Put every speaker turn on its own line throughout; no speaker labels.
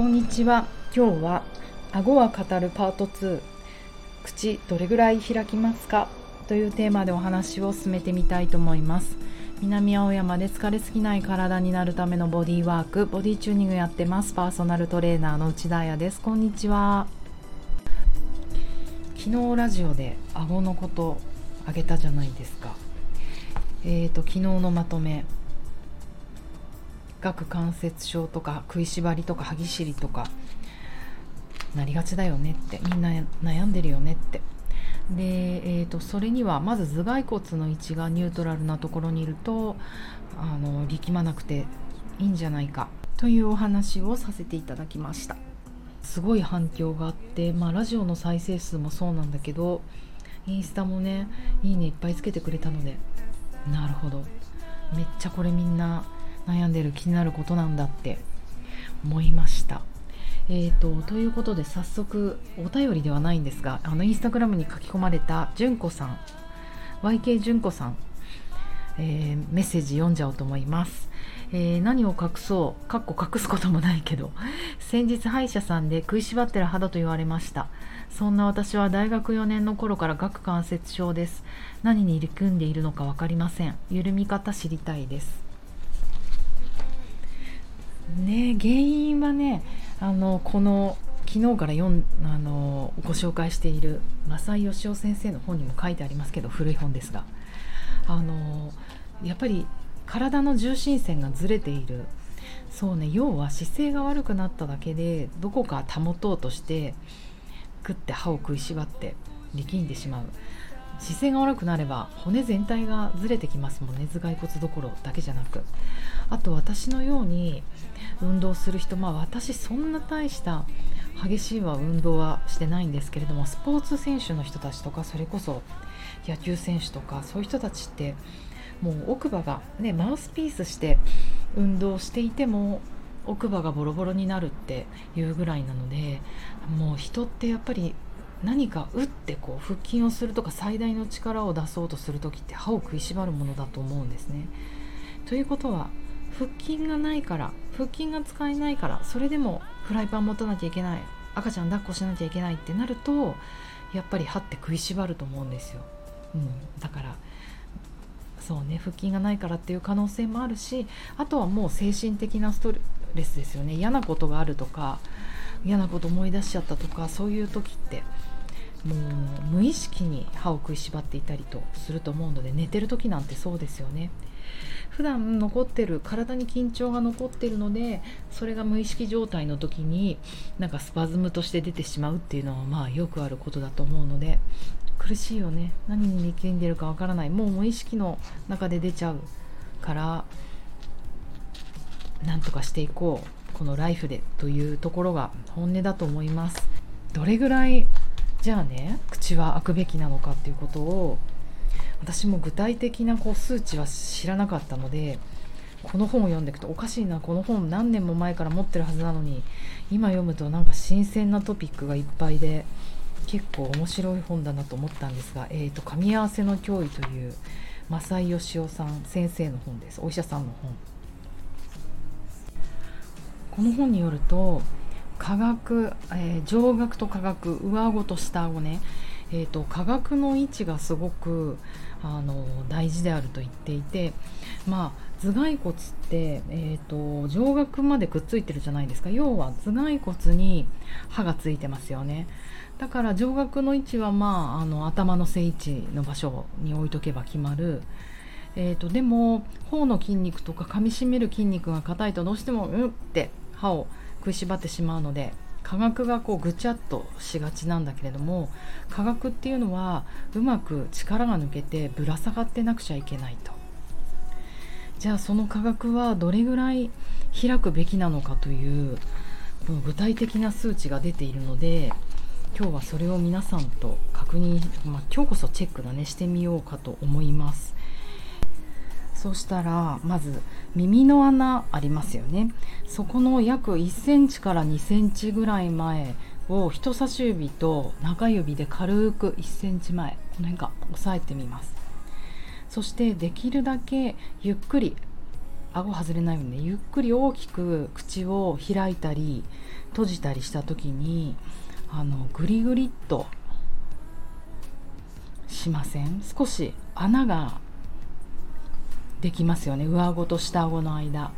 こんにちは。今日は顎は語るパート2口どれぐらい開きますか？というテーマでお話を進めてみたいと思います。南青山で疲れすぎない体になるためのボディワーク。ボディチューニングやってます。パーソナルトレーナーの内田彩です。こんにちは。昨日ラジオで顎のことあげたじゃないですか。えーと昨日のまとめ。顎関節症とか食いしばりとか歯ぎしりとかなりがちだよねってみんな悩んでるよねって。で、えーと、それにはまず頭蓋骨の位置がニュートラルなところにいるとあの力まなくていいんじゃないかというお話をさせていただきました。すごい反響があって、まあ、ラジオの再生数もそうなんだけどインスタもねいいねいっぱいつけてくれたのでなるほど。めっちゃこれみんな悩んでる気になることなんだって思いました。えーと、ということで早速お便りではないんですがあのインスタグラムに書き込まれた純子さん YK 純子さん、えー、メッセージ読んじゃおうと思います、えー、何を隠そうかっこ隠すこともないけど先日歯医者さんで食いしばってる肌と言われました。そんな私は大学4年の頃から顎関節症です。何に入り組んでいるのか分かりません。緩み方知りたいです。ね原因はねあのこの昨日から読あのご紹介している正井義雄先生の本にも書いてありますけど古い本ですが。あのやっぱり体の重心線がずれている。そうね要は姿勢が悪くなっただけでどこか保とうとして食って歯を食いしばって力んでしまう。姿勢が悪くなれば骨全体がずれてきますもんね。頭蓋骨どころだけじゃなく。あと私のように運動する人まあ私そんな大した激しいは運動はしてないんですけれどもスポーツ選手の人たちとかそれこそ野球選手とかそういう人たちってもう奥歯がねマウスピースして運動していても奥歯がボロボロになるっていうぐらいなのでもう人ってやっぱり何か打ってこう腹筋をするとか最大の力を出そうとする時って歯を食いしばるものだと思うんですね。ということは腹筋がないから腹筋が使えないからそれでもフライパン持たなきゃいけない赤ちゃん抱っこしなきゃいけないってなるとやっぱり歯って食いしばると思うんですよ。うん、だからそうね腹筋がないからっていう可能性もあるしあとはもう精神的なストレスですよね嫌なことがあるとか嫌なこと思い出しちゃったとかそういう時ってもう無意識に歯を食いしばっていたりとすると思うので寝てる時なんてそうですよね。普段残ってる体に緊張が残ってるのでそれが無意識状態の時になんかスパズムとして出てしまうっていうのはまあよくあることだと思うので苦しいよね。何に力んでるかわからない。もう無意識の中で出ちゃうからなんとかしていこう。このライフでというところが本音だと思います。どれぐらいじゃあね口は開くべきなのかっていうことを私も具体的なこう数値は知らなかったのでこの本を読んでいくとおかしいなこの本何年も前から持ってるはずなのに今読むとなんか新鮮なトピックがいっぱいで結構面白い本だなと思ったんですが「えーと、噛み合わせの脅威」という正井義雄さん先生の本です。お医者さんの本。この本によると科学、えー、上顎と下顎上顎と下顎ね、えーと、下顎の位置がすごくあの大事であると言っていてまあ頭蓋骨って、えーと、上顎までくっついてるじゃないですか。要は頭蓋骨に歯がついてますよね。だから上顎の位置は、まあ、あの頭の正位置の場所に置いとけば決まる。えーと、でも頬の筋肉とか噛みしめる筋肉が硬いとどうしてもうんって歯を食いしばってしまうので科学がこうぐちゃっとしがちなんだけれども科学っていうのはうまく力が抜けてぶら下がってなくちゃいけないとじゃあその科学はどれぐらい開くべきなのかというこの具体的な数値が出ているので今日はそれを皆さんと確認、まあ、今日こそチェックだねしてみようかと思います。そしたらまず耳の穴ありますよね。そこの約1センチから2センチぐらい前を人差し指と中指で軽く1センチ前この辺か押さえてみます。そしてできるだけゆっくり顎外れないようにねゆっくり大きく口を開いたり閉じたりした時にあのグリグリっとしません？少し穴ができますよね。上顎と下顎の間。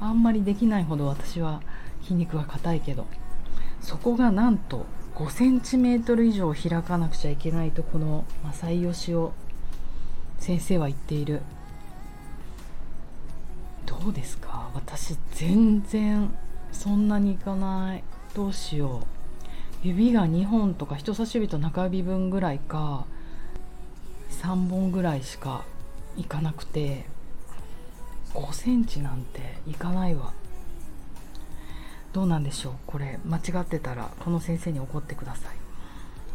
あんまりできないほど私は筋肉が硬いけど。そこがなんと5センチメートル以上開かなくちゃいけないとこの正井義雄先生は言っている。どうですか？私全然そんなにいかない。どうしよう。指が2本とか人差し指と中指分ぐらいか。3本ぐらいしかいかなくて5センチなんていかないわ。どうなんでしょう？これ間違ってたらこの先生に怒ってください。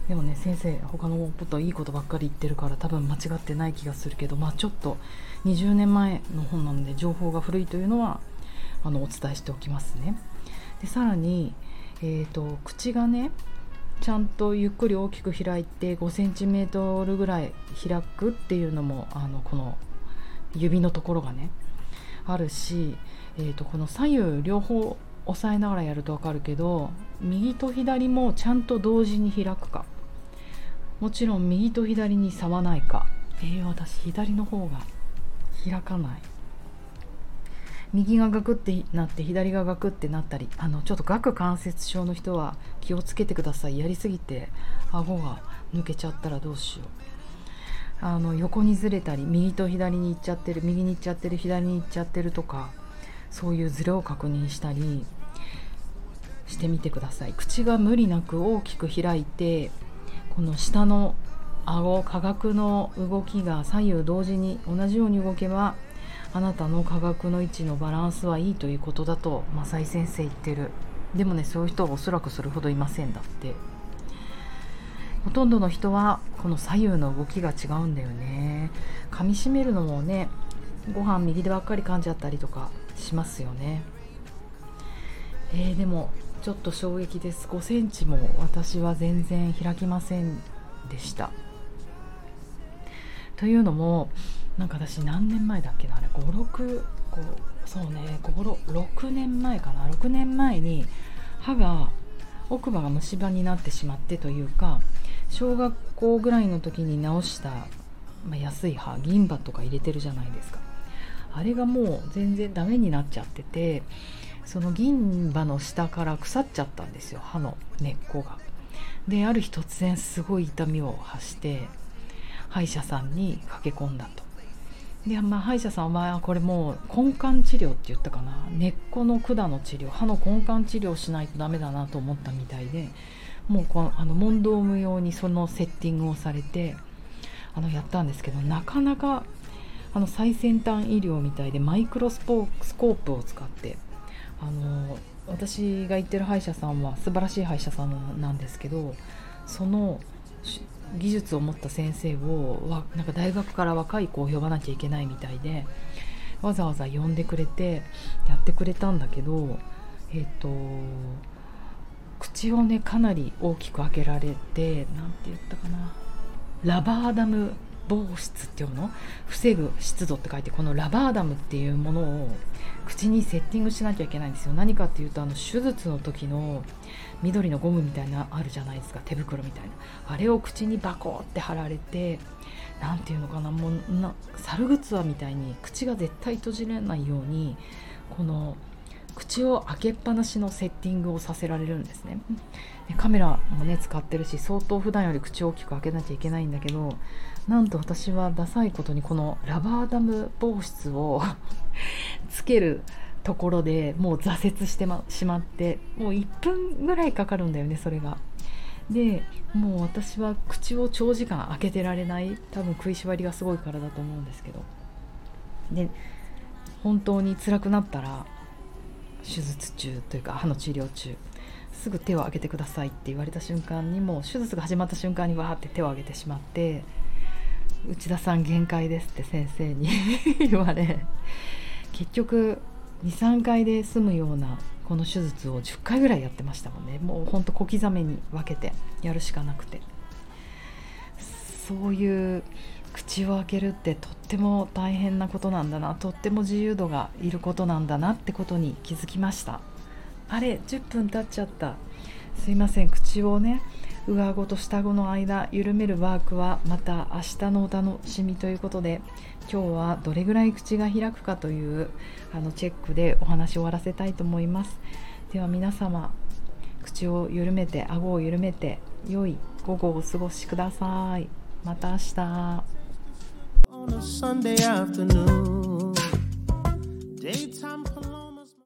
でもね先生他のこといいことばっかり言ってるから多分間違ってない気がするけどまあちょっと20年前の本なので情報が古いというのはあのお伝えしておきますね。でさらに、えーと、口がねちゃんとゆっくり大きく開いて5センチメートルぐらい開くっていうのもあのこの指のところがねあるし、えーとこの左右両方押さえながらやると分かるけど右と左もちゃんと同時に開くか。もちろん右と左に差はないか。えー、私左の方が開かない。右がガクってなって左がガクってなったりあのちょっと顎関節症の人は気をつけてください。やりすぎて顎が抜けちゃったらどうしよう。あの横にずれたり右と左に行っちゃってる右に行っちゃってる左に行っちゃってるとかそういうズレを確認したりしてみてください。口が無理なく大きく開いてこの下の顎下顎の動きが左右同時に同じように動けばあなたの下顎の位置のバランスはいいということだと正井先生言ってる。でもねそういう人はおそらくそれほどいませんだって。ほとんどの人はこの左右の動きが違うんだよね。噛みしめるのもねご飯右でばっかり噛んじゃったりとかしますよね。えー、でもちょっと衝撃です。5センチも私は全然開きませんでした。というのもなんか私何年前だっけなあれ56そうね6年前かな6年前に歯が奥歯が虫歯になってしまってというか小学校ぐらいの時に直した、まあ、安い歯銀歯とか入れてるじゃないですかあれがもう全然ダメになっちゃっててその銀歯の下から腐っちゃったんですよ歯の根っこが。である日突然すごい痛みを発して歯医者さんに駆け込んだと。でまあ、歯医者さんはこれもう根幹治療って言ったかな。根っこの管の治療。歯の根幹治療しないとダメだなと思ったみたいでもうこのあの問答無用にそのセッティングをされてあのやったんですけどなかなかあの最先端医療みたいでマイクロスコープを使ってあの私が行ってる歯医者さんは素晴らしい歯医者さんなんですけどその技術を持った先生をなんか大学から若い子を呼ばなきゃいけないみたいでわざわざ呼んでくれてやってくれたんだけどえっ、ー、と口をねかなり大きく開けられて何て言ったかな。ラバーダム防湿っていうの？防ぐ湿度って書いてこのラバーダムっていうものを口にセッティングしなきゃいけないんですよ。何かっていうとあの手術の時の緑のゴムみたいなあるじゃないですか。手袋みたいな。あれを口にバコって貼られて何ていうのかな。もうな猿グツワみたいに口が絶対閉じれないようにこの口を開けっぱなしのセッティングをさせられるんですね。でカメラもね使ってるし相当普段より口を大きく開けなきゃいけないんだけどなんと私はダサいことにこのラバーダム防湿を つけるところでもう挫折してしまってもう1分ぐらいかかるんだよねそれが。でもう私は口を長時間開けてられない。多分食いしばりがすごいからだと思うんですけど。で本当に辛くなったら手術中というか歯の治療中すぐ手を挙げてくださいって言われた瞬間にもう手術が始まった瞬間にわーって手を挙げてしまって内田さん限界ですって先生に 言われ結局23回で済むようなこの手術を10回ぐらいやってましたもんね。もうほんと小刻みに分けてやるしかなくて。そういう口を開けるってとっても大変なことなんだなとっても自由度がいることなんだなってことに気づきました。あれ10分経っちゃった。すいません口をね上顎と下顎の間緩めるワークはまた明日のお楽しみということで今日はどれぐらい口が開くかというあのチェックでお話を終わらせたいと思います。では皆様口を緩めて顎を緩めて良い午後をお過ごしください。また明日。